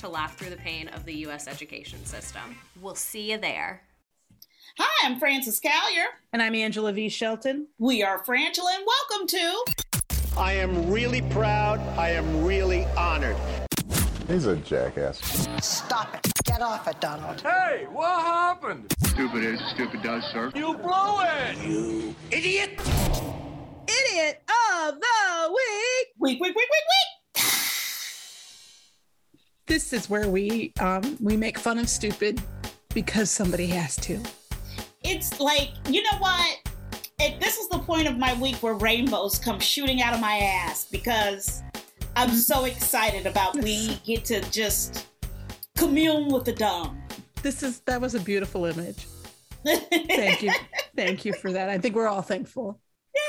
to laugh through the pain of the U.S. education system. We'll see you there. Hi, I'm Frances Callier. And I'm Angela V. Shelton. We are Frangela, and welcome to. I am really proud. I am really honored. He's a jackass. Stop it. Get off it, Donald. Hey, what happened? Stupid is, stupid does, sir. You blow it! You idiot! Idiot of the week! Week, week, week, week, week! This is where we um, we make fun of stupid because somebody has to. It's like you know what? It, this is the point of my week where rainbows come shooting out of my ass because I'm so excited about we get to just commune with the dumb. This is that was a beautiful image. Thank you, thank you for that. I think we're all thankful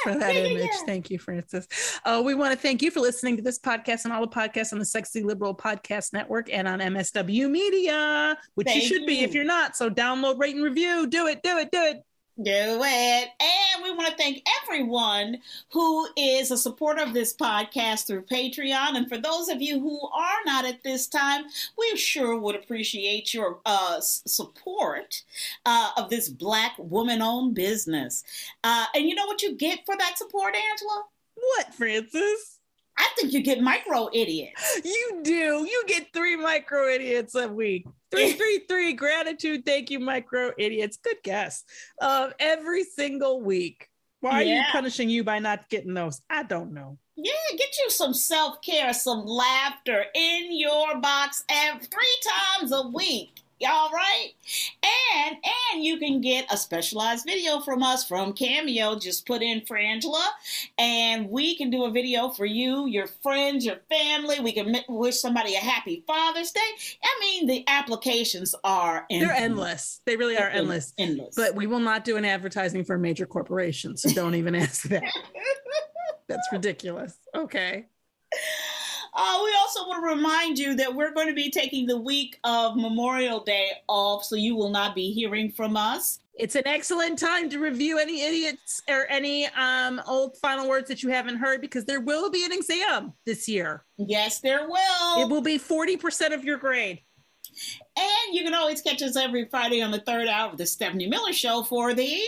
for that image. Thank you, Frances. Uh, we want to thank you for listening to this podcast and all the podcasts on the Sexy Liberal Podcast Network and on MSW Media, which Thank you should be if you're not. So download, rate, and review. Do it, do it, do it. Do it. And we want to thank everyone who is a supporter of this podcast through Patreon. And for those of you who are not at this time, we sure would appreciate your uh, support uh, of this Black woman owned business. Uh, and you know what you get for that support, Angela? What, Frances? I think you get micro idiots. You do. You get three micro idiots a week. Three, three, three. Gratitude. Thank you, micro idiots. Good guess. Uh, every single week. Why are you punishing you by not getting those? I don't know. Yeah, get you some self care, some laughter in your box every three times a week. Y'all right? And and you can get a specialized video from us from Cameo. Just put in Frangela, and we can do a video for you, your friends, your family. We can wish somebody a happy Father's Day. I mean, the applications are They're endless. endless. They really are endless. Endless. But we will not do an advertising for a major corporation. So don't even ask that. That's ridiculous. Okay. Uh, we also want to remind you that we're going to be taking the week of Memorial Day off, so you will not be hearing from us. It's an excellent time to review any idiots or any um, old final words that you haven't heard because there will be an exam this year. Yes, there will. It will be 40% of your grade. And you can always catch us every Friday on the third hour of the Stephanie Miller Show for the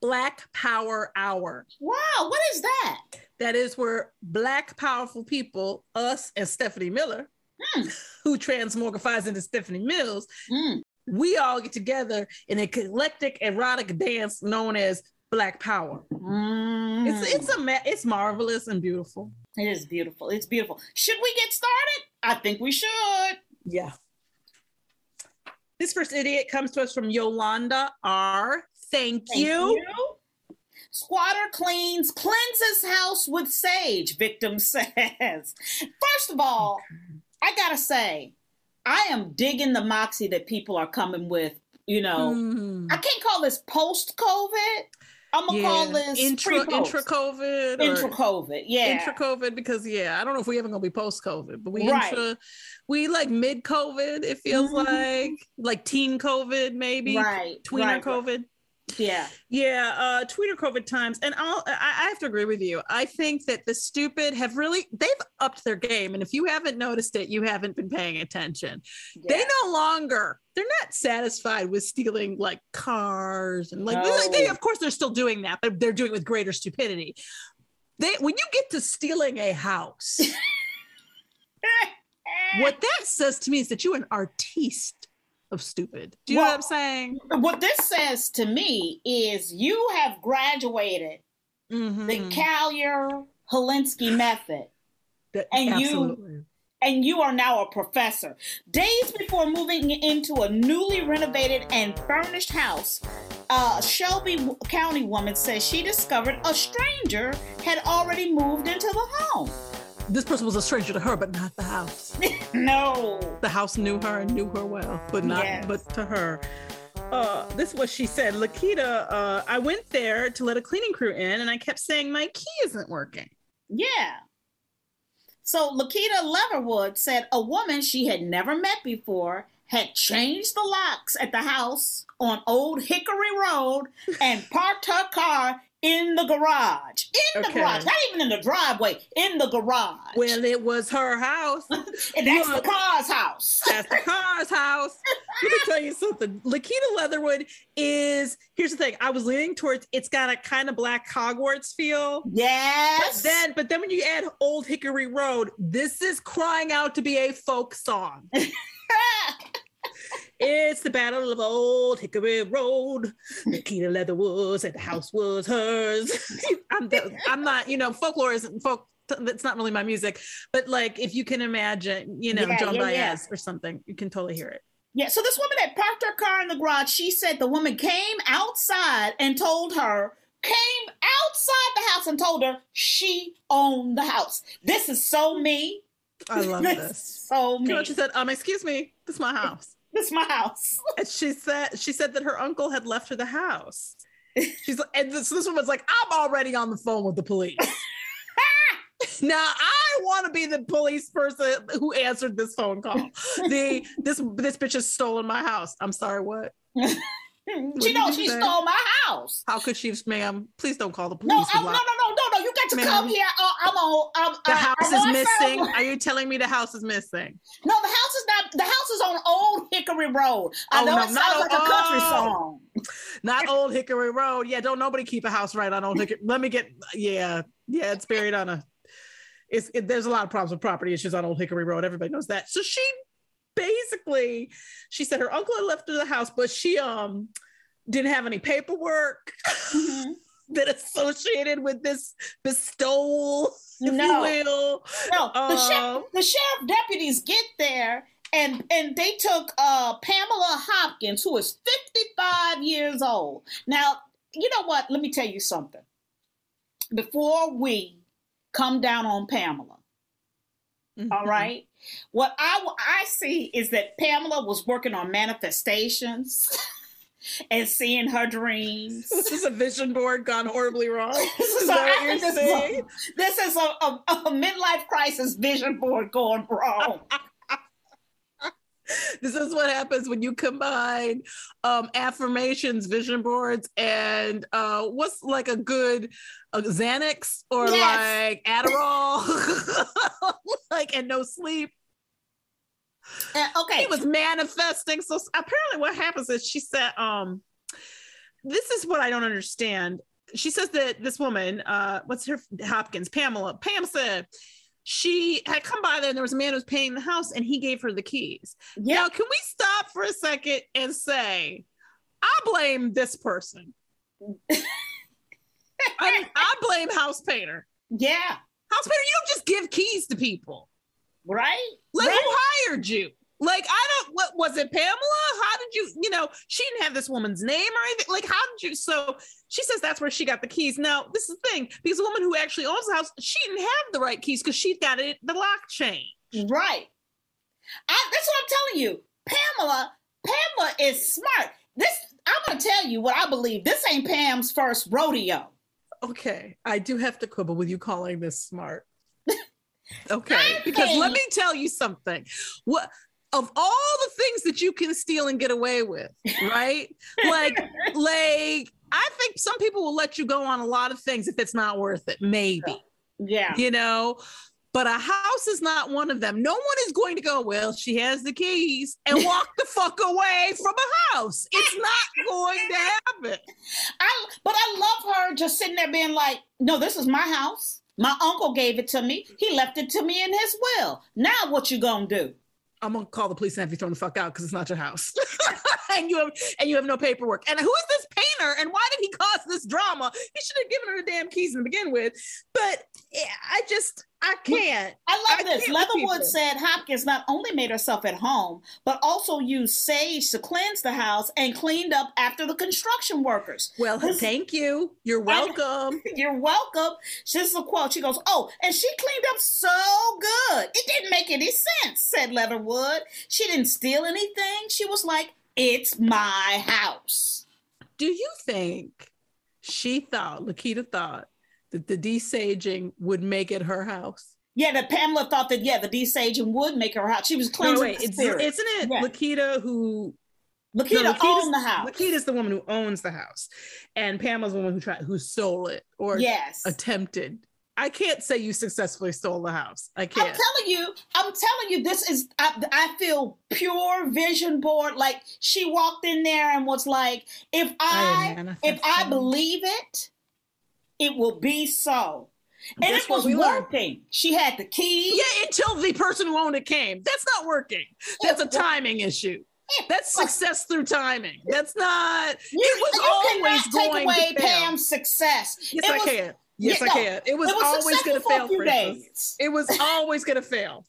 Black Power Hour. Wow, what is that? That is where Black powerful people, us and Stephanie Miller, hmm. who transmogrifies into Stephanie Mills, hmm. we all get together in a eclectic erotic dance known as Black Power. Hmm. It's it's a ma- it's marvelous and beautiful. It is beautiful. It's beautiful. Should we get started? I think we should. Yeah. This first idiot comes to us from Yolanda R. Thank, Thank you. you. Squatter cleans, cleanses house with sage, victim says. First of all, I gotta say, I am digging the moxie that people are coming with. You know, Mm. I can't call this post COVID, I'm gonna yeah. call this intra intra COVID. Intra COVID, yeah. Intra COVID because yeah, I don't know if we ever gonna be post COVID, but we Right. intra we like mid COVID. It feels Mhm. like like teen COVID maybe. Right, Tweener right. COVID. Yeah. Yeah, uh Twitter COVID times. And I'll I, I have to agree with you. I think that the stupid have really they've upped their game. And if you haven't noticed it, you haven't been paying attention. They no longer they're not satisfied with stealing like cars and like No. they of course they're still doing that, but they're doing it with greater stupidity. They when you get to stealing a house, what that says to me is that you're an artiste of stupid. Do you know what I'm saying? What this says to me is you have graduated Mm-hmm. the Callier Holinsky method, and absolutely. you and you are now a professor. Days before moving into a newly renovated and furnished house, a Shelby County woman says she discovered a stranger had already moved into the home. This person was a stranger to her, but not the house. no. The house knew her and knew her well, but not Yes. but to her. Uh, this is what she said. Lakita, uh, I went there to let a cleaning crew in, and I kept saying my key isn't working. Yeah. So Lakita Leatherwood said a woman she had never met before had changed the locks at the house on Old Hickory Road and parked her car in the garage. In the Okay. garage, not even in the driveway, in the garage. Well, it was her house. and that's the car's house. That's the car's house. Let me tell you something. Lakita Leatherwood is here's the thing. I was leaning towards it's got a kind of black Hogwarts feel. Yes. But then, but then when you add Old Hickory Road, this is crying out to be a folk song. It's the battle of Old Hickory Road. Lakita Leatherwood said the house was hers. I'm, I'm not, you know, folklore isn't folk. That's not really my music, but like if you can imagine, you know, Yeah, Joan yeah, Baez yeah. or something, you can totally hear it. Yeah, so this woman that parked her car in the garage, she said the woman came outside and told her, came outside the house and told her she owned the house. This is so me. I love This this. is So You know she said? Um, excuse me, this is my house. Is my house. And she said she said that her uncle had left her the house. She's like, and this, this woman's like, I'm already on the phone with the police. now I want to be the police person who answered this phone call. The this this bitch has stolen my house. I'm sorry, what? She did knows she say? stole my house. How could she, ma'am? Please don't call the police. No, We no, no, no, no, no. You got to Ma'am. come here. Uh, I'm on. I'm, The house is missing. Are you telling me the house is missing? No, the house. The house is on Old Hickory Road. I Oh, know no, it not sounds like a country oh. song. Not Old Hickory Road. Yeah, don't nobody keep a house right on Old Hickory. Let me get. Yeah, yeah, it's buried on a. It's it, there's a lot of problems with property issues on Old Hickory Road. Everybody knows that. So she basically, she said her uncle had left her the house, but she um didn't have any paperwork Mm-hmm. that associated with this bestowal, if No. you will. No, the, Um, sheriff, the sheriff deputies get there and and they took uh Pamela Hopkins, who is 55 years old. Now, you know what? Let me tell you something. Before we come down on Pamela, all right. What I I see is that Pamela was working on manifestations and seeing her dreams. This is a vision board gone horribly wrong. This Is is, that a, what you're think this is saying? this is a, a, a midlife crisis vision board going wrong. this is what happens when you combine um affirmations vision boards and uh what's like a good uh, xanax or Yes. like adderall? Like and no sleep. Uh, okay. he was manifesting. So apparently what happens is she said um this is what i don't understand. She says that this woman uh what's her hopkins? Pamela pam said she had come by there and there was a man who was paying the house and he gave her the keys now can we stop for a second and say i blame this person I, I blame house painter Yeah. house painter you don't just give keys to people Right? like Right. who hired you like I don't what was it Pamela? How did you, you know, she didn't have this woman's name or anything. Like, how did you so she says that's where she got the keys. Now, this is the thing, because the woman who actually owns the house, she didn't have the right keys because she'd got it the lock chain. Right. I, that's what I'm telling you. Pamela, Pamela is smart. This I'm gonna tell you what I believe. This ain't Pam's first rodeo. Okay, I do have to quibble with you calling this smart. Okay, because let me tell you something. What of all the things that you can steal and get away with, right? like, like I think some people will let you go on a lot of things if it's not worth it. Maybe. Yeah. You know, but a house is not one of them. No one is going to go, well, she has the keys and walk the fuck away from a house. It's not going to happen. I but I love her just sitting there being like, no, this is my house. My uncle gave it to me. He left it to me in his will. Now what you gonna do? I'm gonna call the police and have you thrown the fuck out because it's not your house, and you have and you have no paperwork. And who is this painter? And why did he cause this drama? He should have given her the damn keys to begin with. But eh, I just I can't. I love I this. Leatherwood said Hopkins not only made herself at home, but also used sage to cleanse the house and cleaned up after the construction workers. Well, thank you. You're welcome. You're welcome. This is a quote. She goes, Oh, and she cleaned up so good. It didn't make any sense, said Leatherwood. She didn't steal anything. She was like, It's my house. Do you think she thought, Lakita thought, that the desaging would make it her house? Yeah, that Pamela thought that, yeah, the desaging would make her house. She was No, wait, the it's, spirit. isn't it Yeah. Lakita who Lakita Lakita's- owned the house. Lakita's the woman who owns the house, and Pamela's the woman who tried who stole it or Yes. attempted. I can't say you successfully stole the house. I can't. I'm telling you, I'm telling you, this is, I, I feel pure vision board. Like she walked in there and was like, if I I, if I believe it, it will be so. And That's it was learned. working. She had the keys. yeah, until the person who owned it came. That's not working. That's a timing issue. That's success through timing. That's not. You, it was you always cannot take going away to fail. Pam's success. Yes, It I was- can. Yes, Yeah, I no, can. It was, always going to successful for a fail. It was always going to fail.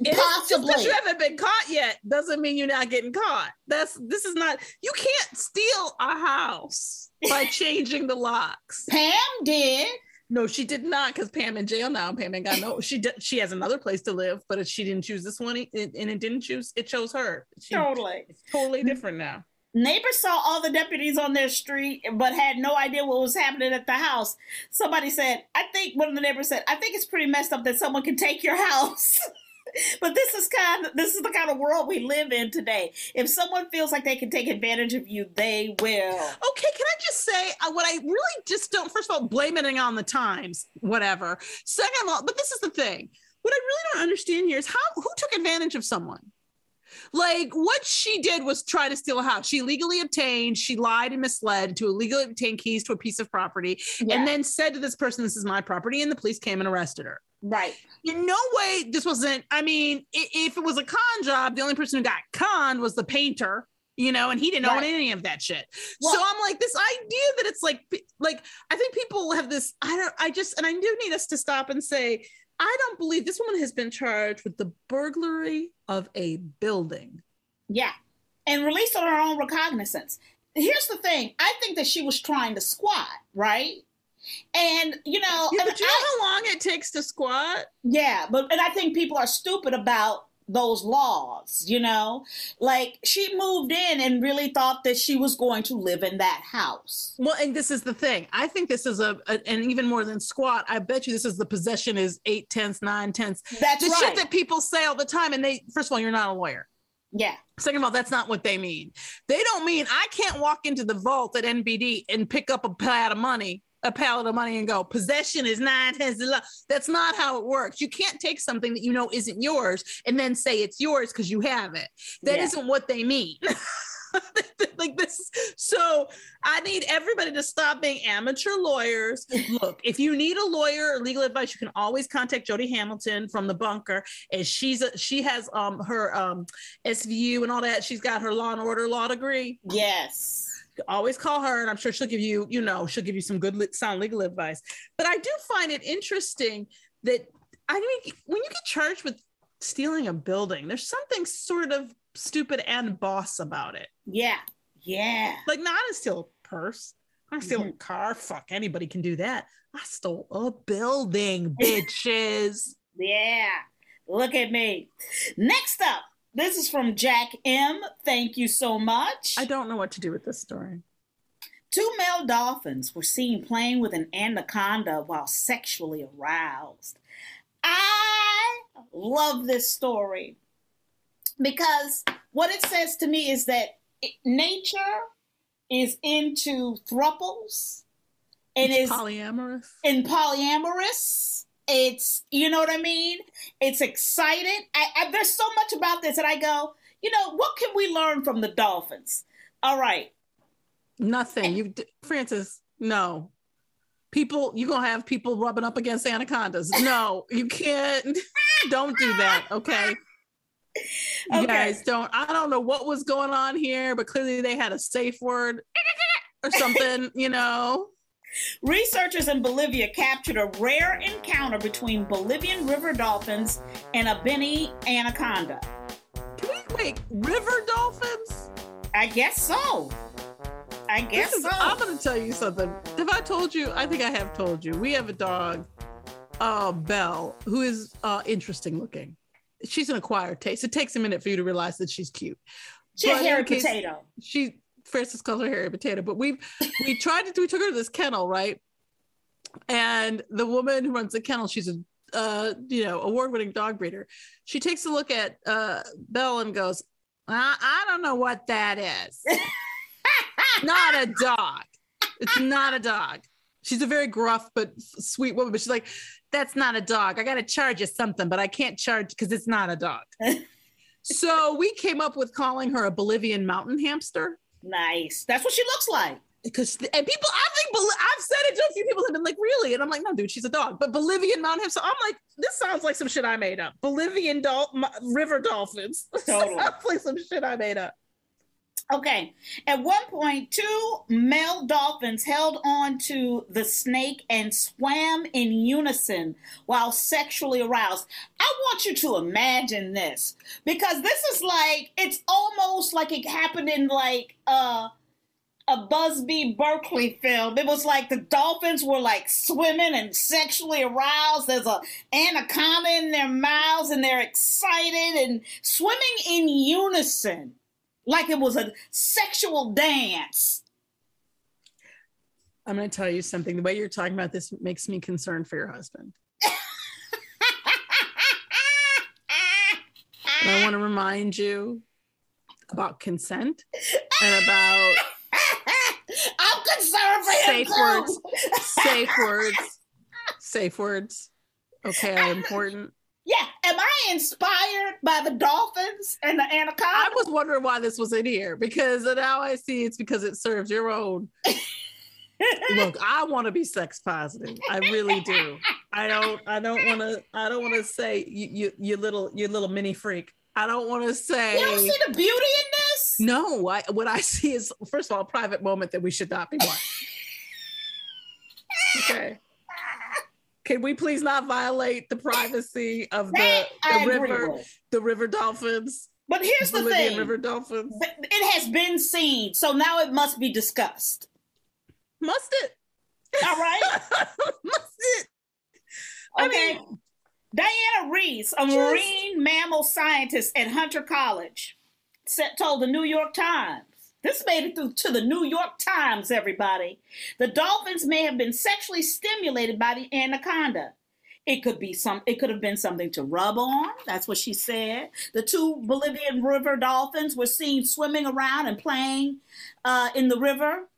It is- Possibly. because you haven't been caught yet doesn't mean you're not getting caught. That's this is not. You can't steal a house by changing the locks. Pam did. No, she did not, because Pam in jail now. Pam ain't got no. She did, she has another place to live, but she didn't choose this one, it- and it didn't choose. It chose her. She, Totally. It's totally different now. Neighbors saw all the deputies on their street, but had no idea what was happening at the house. Somebody said, I think one of the neighbors said, I think it's pretty messed up that someone can take your house. But this is kind of this is the kind of world we live in today. If someone feels like they can take advantage of you, they will. Okay, can I just say uh, what I really just don't? First of all, blaming it on the times, whatever. Second of all, but this is the thing. What I really don't understand here is how who took advantage of someone. Like what she did was try to steal a house. She illegally obtained, she lied and misled to illegally obtain keys to a piece of property, Yeah. and then said to this person, "This is my property," and the police came and arrested her. Right. In no way, this wasn't. I mean, if it was a con job, the only person who got conned was the painter, you know, and he didn't own any of that shit. Well- so I'm like, this idea that it's like, like I think people have this. I don't. I just, and I do need us to stop and say, I don't believe this woman has been charged with the burglary of a building. Yeah. And released on her own recognizance. Here's the thing. I think that she was trying to squat, right? And you know, Yeah, but you know I- how long it takes to squat? Yeah, but and I think people are stupid about those laws, you know? Like she moved in and really thought that she was going to live in that house. Well, and this is the thing. I think this is a, a and even more than squat. I bet you this is the possession is eight tenths, nine tenths. That's the right. shit that people say all the time. And they, first of all, you're not a lawyer. Yeah. Second of all, that's not what they mean. They don't mean I can't walk into the vault at NBD and pick up a pad of money, a pallet of money, and go possession is nine tenths. of the law." That's not how it works. You can't take something that you know isn't yours and then say it's yours because you have it. That Yeah. not what they mean. like this. So I need everybody to stop being amateur lawyers. Look, if you need a lawyer or legal advice, you can always contact Jody Hamilton from the bunker. And she's a, she has um her um SVU and all that. She's got her law and order law degree. Yes. Always call her, and I'm sure she'll give you, you know, she'll give you some good sound legal advice. But I do find it interesting that I mean, when you get charged with stealing a building, there's something sort of stupid and boss about it. Yeah. Yeah. Like, not to steal a purse, to steal a mm-hmm. car. Fuck, anybody can do that. I stole a building, bitches. Yeah. Look at me. Next up, This is from Jack M. Thank you so much. I don't know what to do with this story. Two male dolphins were seen playing with an anaconda while sexually aroused. I love this story because what it says to me is that it, nature is into thruples and It's is polyamorous. and polyamorous. It's you know what I mean. It's excited. I, I, there's so much about this that I go. You know what can we learn from the dolphins? All right, Nothing. You, Frances. No. People, you're gonna have people rubbing up against anacondas. No, you can't. don't do that. Okay. You Okay. guys don't. I don't know what was going on here, but clearly they had a safe word or something. You know. Researchers in Bolivia captured a rare encounter between Bolivian river dolphins and a Beni anaconda. Can we wait? River dolphins? I guess so. I guess is, so. I'm going to tell you something. Have I told you? I think I have told you. We have a dog, uh, Belle, who is uh, interesting looking. She's an acquired taste. It takes a minute for you to realize that she's cute. She's a hairy potato. She Frances calls her hairy potato, but we we tried to we took her to this kennel, right? And the woman who runs the kennel, she's a uh, you know award-winning dog breeder. She takes a look at uh, Belle and goes, I, I don't know what that is. not a dog. It's not a dog. She's a very gruff but sweet woman, but she's like, that's not a dog. I got to charge you something, but I can't charge because it's not a dog. so we came up with calling her a Bolivian mountain hamster Nice. That's what she looks like. because and people I think I've said it to a few people have been like really and I'm like no dude she's a dog but Bolivian mountain So I'm like this sounds like some shit I made up Bolivian dol- river dolphins Totally. sounds like some shit I made up Okay. At one point, two male dolphins held on to the snake and swam in unison while sexually aroused. I want you to imagine this because this is like it's almost like it happened in like uh a Busby Berkeley film. It was like the dolphins were like swimming and sexually aroused. There's a anaconda in their mouths and they're excited and swimming in unison like it was a sexual dance. I'm going to tell you something. The way you're talking about this makes me concerned for your husband. And I want to remind you about consent and about I'm concerned for him safe words. safe words. Safe words. Okay important Yeah, am I inspired by the dolphins and the anaconda? I was wondering why this was in here because now I see it's because it serves your own. Look, I want to be sex positive. I really do. I don't. I don't want to. I don't want to say you, you, you little, you little mini freak. I don't want to say. You don't see the beauty in this? No, I, what I see is first of all a private moment that we should not be watching. okay. Can we please not violate the privacy of the, the river, the river dolphins? But here's the Bolivian thing. river dolphins. It has been seen, so now it must be discussed. Must it? All right. Must it? Okay. Diana Reiss, a marine mammal scientist at Hunter College, said, told the New York Times. This made it through to the New York Times, everybody. The dolphins may have been sexually stimulated by the anaconda. It could be some it could have been something to rub on. That's what she said. The two Bolivian river dolphins were seen swimming around and playing uh, in the river.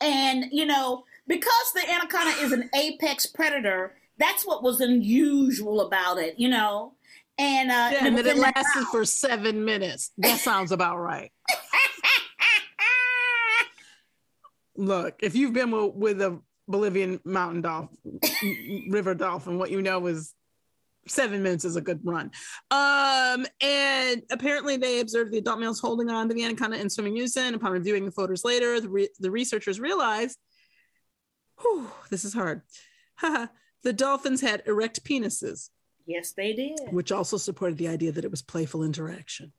And you know, because the anaconda is an apex predator, that's what was unusual about it, you know. And uh, Yeah, and it lasted for seven minutes. That sounds about right. Look, if you've been with, with a Bolivian mountain dolphin, river dolphin, what you know is seven minutes is a good run. Um, and apparently they observed the adult males holding on to the anaconda and swimming unison. Upon reviewing the photos later, the, re- the researchers realized, whew, this is hard. The dolphins had erect penises Yes, they did. which also supported the idea that it was playful interaction.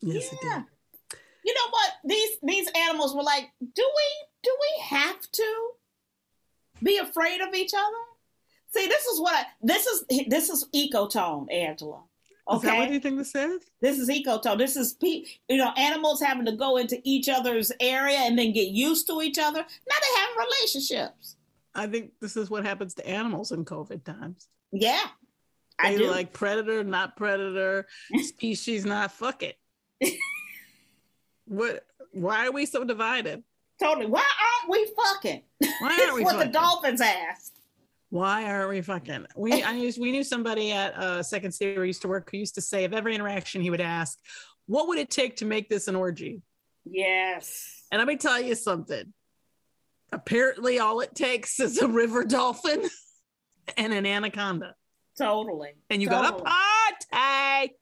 Yes, it did. You know what? These these animals were like, do we do we have to be afraid of each other? See, this is what I this is this is ecotone, Angela. Is that Okay. what you think this is? This is ecotone. This is pe- you know animals having to go into each other's area and then get used to each other. Now they have relationships. I think this is what happens to animals in COVID times. Yeah, I do. like predator, not predator, species, not fuck it. what? Why are we so divided? totally. Why aren't we fucking? Why aren't we what fucking? the dolphins asked. Why aren't we fucking? We I used, we knew somebody at uh, Second City where we used to work who used to say of every interaction he would ask, "What would it take to make this an orgy?" Yes. And let me tell you something. Apparently, all it takes is a river dolphin and an anaconda, Totally. and you got a party.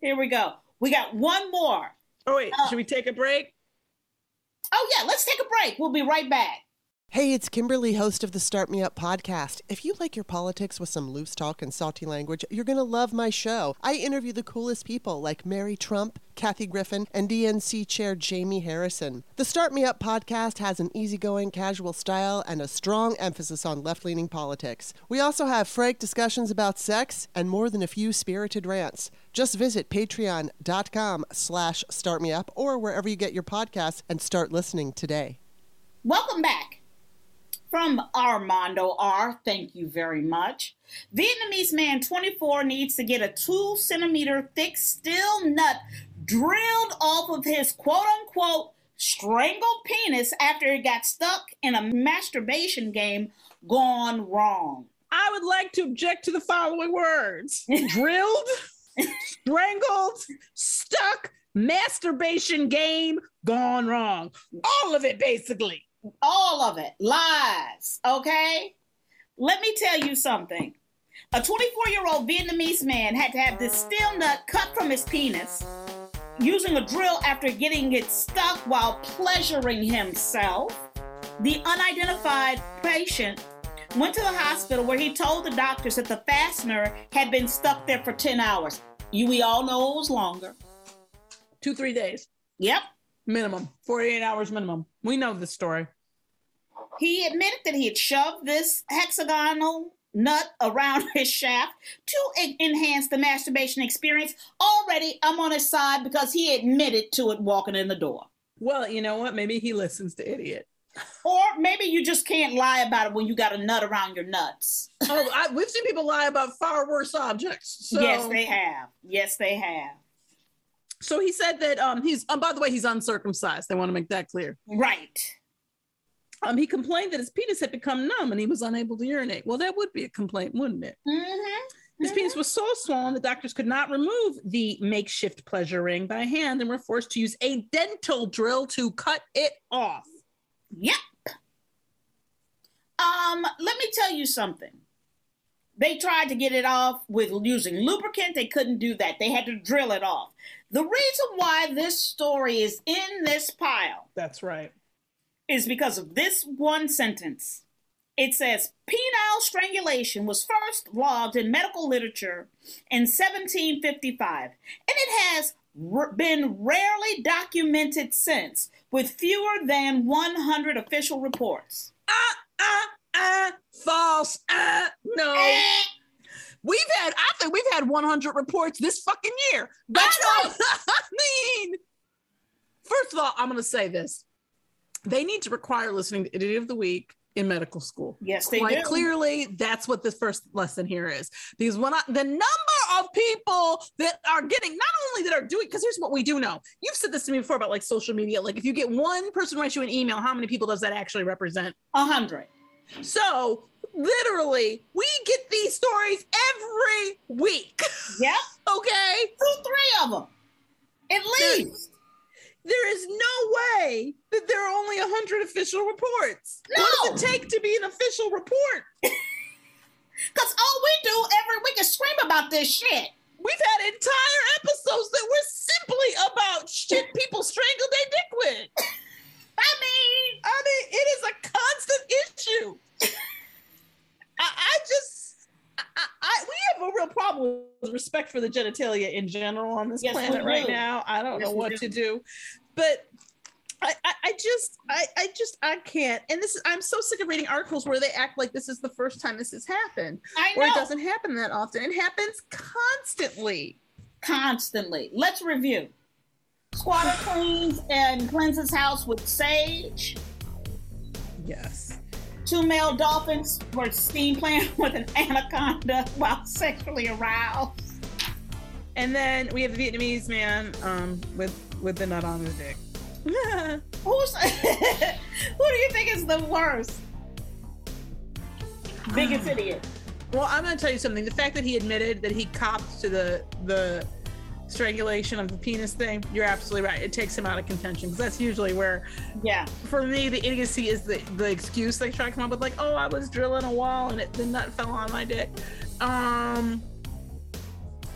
Here we go. We got one more. Oh wait, oh. should we take a break? Oh yeah, let's take a break. We'll be right back. Hey, it's Kimberly, host of the Start Me Up podcast. If you like your politics with some loose talk and salty language, you're going to love my show. I interview the coolest people like Mary Trump, Kathy Griffin, and DNC Chair Jamie Harrison. The Start Me Up podcast has an easygoing, casual style and a strong emphasis on left leaning politics. We also have frank discussions about sex and more than a few spirited rants. Just visit patreon.com slash startmeup or wherever you get your podcasts and start listening today. Welcome back. From Armando R. Thank you very much. Vietnamese man 24 needs to get a two centimeter thick steel nut drilled off of his quote unquote strangled penis after it got stuck in a masturbation game gone wrong. I would like to object to the following words drilled, strangled, stuck, masturbation game gone wrong. All of it, basically. All of it. Lies. Okay? Let me tell you something. A 24 year old Vietnamese man had to have this steel nut cut from his penis using a drill after getting it stuck while pleasuring himself. The unidentified patient went to the hospital where he told the doctors that the fastener had been stuck there for 10 hours. You, we all know it was longer. Two, three days. Yep. Minimum. 48 hours minimum. We know the story. He admitted that he had shoved this hexagonal nut around his shaft to enhance the masturbation experience. Already, I'm on his side because he admitted to it walking in the door. Well, you know what? Maybe he listens to Idiot. Or maybe you just can't lie about it when you got a nut around your nuts. Oh, I, we've seen people lie about far worse objects. So. Yes, they have. Yes, they have. So he said that um he's um by the way he's uncircumcised. I want to make that clear. Right. Um he complained that his penis had become numb and he was unable to urinate. Well, that would be a complaint, wouldn't it? Mm-hmm. His penis was so swollen the doctors could not remove the makeshift pleasure ring by hand and were forced to use a dental drill to cut it off. Yep. Um, let me tell you something. They tried to get it off with using lubricant. They couldn't do that. They had to drill it off. The reason why this story is in this pile That's right. is because of this one sentence. It says penile strangulation was first logged in medical literature in 1755, and it has been rarely documented since, with fewer than 100 official reports. Ah, ah, ah, false. Ah, no. We've had, I think we've had 100 reports this fucking year. That's right. I mean, first of all, I'm going to say this. They need to require listening to Idiot of the Week in medical school. Yes, they Quite do. clearly, that's what this first lesson here is. Because when I, the number of people that are getting, not only that are doing, because here's what we do know. You've said this to me before about like social media. Like if you get one person writes you an email, how many people does that actually represent? A hundred. So literally, we get these stories every week. Yep. okay. Two, three of them. At least. There is no way that there are only 100 official reports. No. What does it take to be an official report? Because all we do every week is scream about this shit. We've had entire episodes that were simply about shit people strangled their dick with. I mean, I mean, it is a constant issue. I, I just, I, we have a real problem with respect for the genitalia in general on this Yes, planet right now. I don't Yes, know what do. to do, but I, I, I just, I, I just, I can't. And this is, I'm so sick of reading articles where they act like this is the first time this has happened, I or it doesn't happen that often. It happens constantly. constantly. Let's review. Squatter cleans and cleanses house with sage. Yes. Two male dolphins were steam playing with an anaconda while sexually aroused. And then we have the Vietnamese man um, with with the nut on his dick. Who's who do you think is the worst? Biggest idiot. Well, I'm going to tell you something. The fact that he admitted that he copped to the the strangulation of the penis thing, you're absolutely right. It takes him out of contention because that's usually where, yeah, for me, the idiocy is the the excuse they try to come up with, like, oh, I was drilling a wall and it, the nut fell on my dick. Um,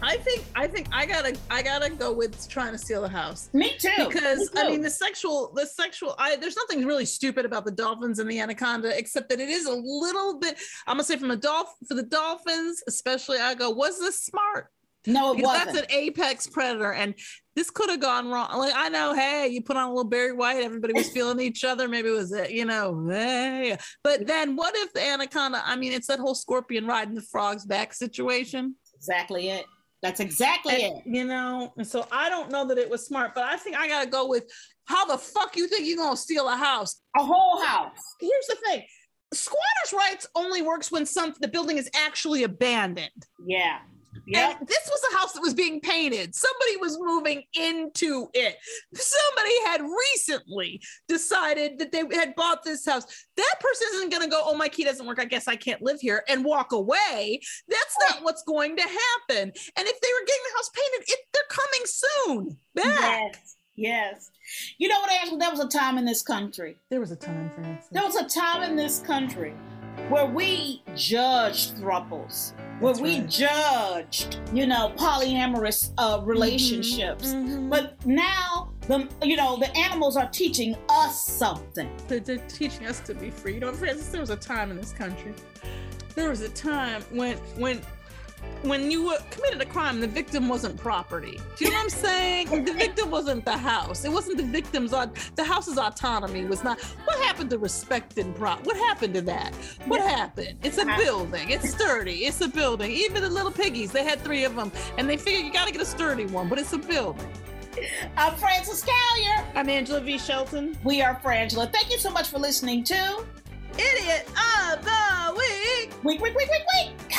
I think I think I gotta I gotta go with trying to steal the house. Me too. Because Me too. I mean the sexual the sexual I there's nothing really stupid about the dolphins and the anaconda except that it is a little bit I'm gonna say from a dolphin for the dolphins especially I go was this smart? No, it wasn't. that's an apex predator and this could have gone wrong. Like I know, hey, you put on a little Barry White, everybody was feeling each other. Maybe it was it, you know, hey. But then what if the anaconda? I mean, it's that whole scorpion riding the frog's back situation. Exactly it. That's exactly And, it. You know, and so I don't know that it was smart, but I think I gotta go with how the fuck you think you're gonna steal a house? A whole house. Here's the thing. Squatters' rights only works when some the building is actually abandoned. Yeah. And this was a house that was being painted. Somebody was moving into it. Somebody had recently decided that they had bought this house. That person isn't going to go, oh, my key doesn't work. I guess I can't live here and walk away. That's not what's going to happen. And if they were getting the house painted, it, they're coming soon back. Yes. Yes. You know what, Angela? There was a time in this country. There was a time, Frances. There was a time in this country where we judged thruples, where That's we right. judged, you know, polyamorous uh, relationships. Mm-hmm. But now, the you know, the animals are teaching us something. They're, they're teaching us to be free. You know, Frances, there was a time in this country. There was a time when when when you committed a crime, the victim wasn't property. Do you know what I'm saying? the victim wasn't the house. It wasn't the victim's aut- the house's autonomy was not. What happened to respect and prop? What happened to that? What happened? It's a uh-huh. building. It's sturdy. It's a building. Even the little piggies, they had three of them, and they figured you got to get a sturdy one, but it's a building. I'm Frances Callier. I'm Angela V. Shelton. We are Frangela. Thank you so much for listening to Idiot of the Week. Week, week, week, week, week.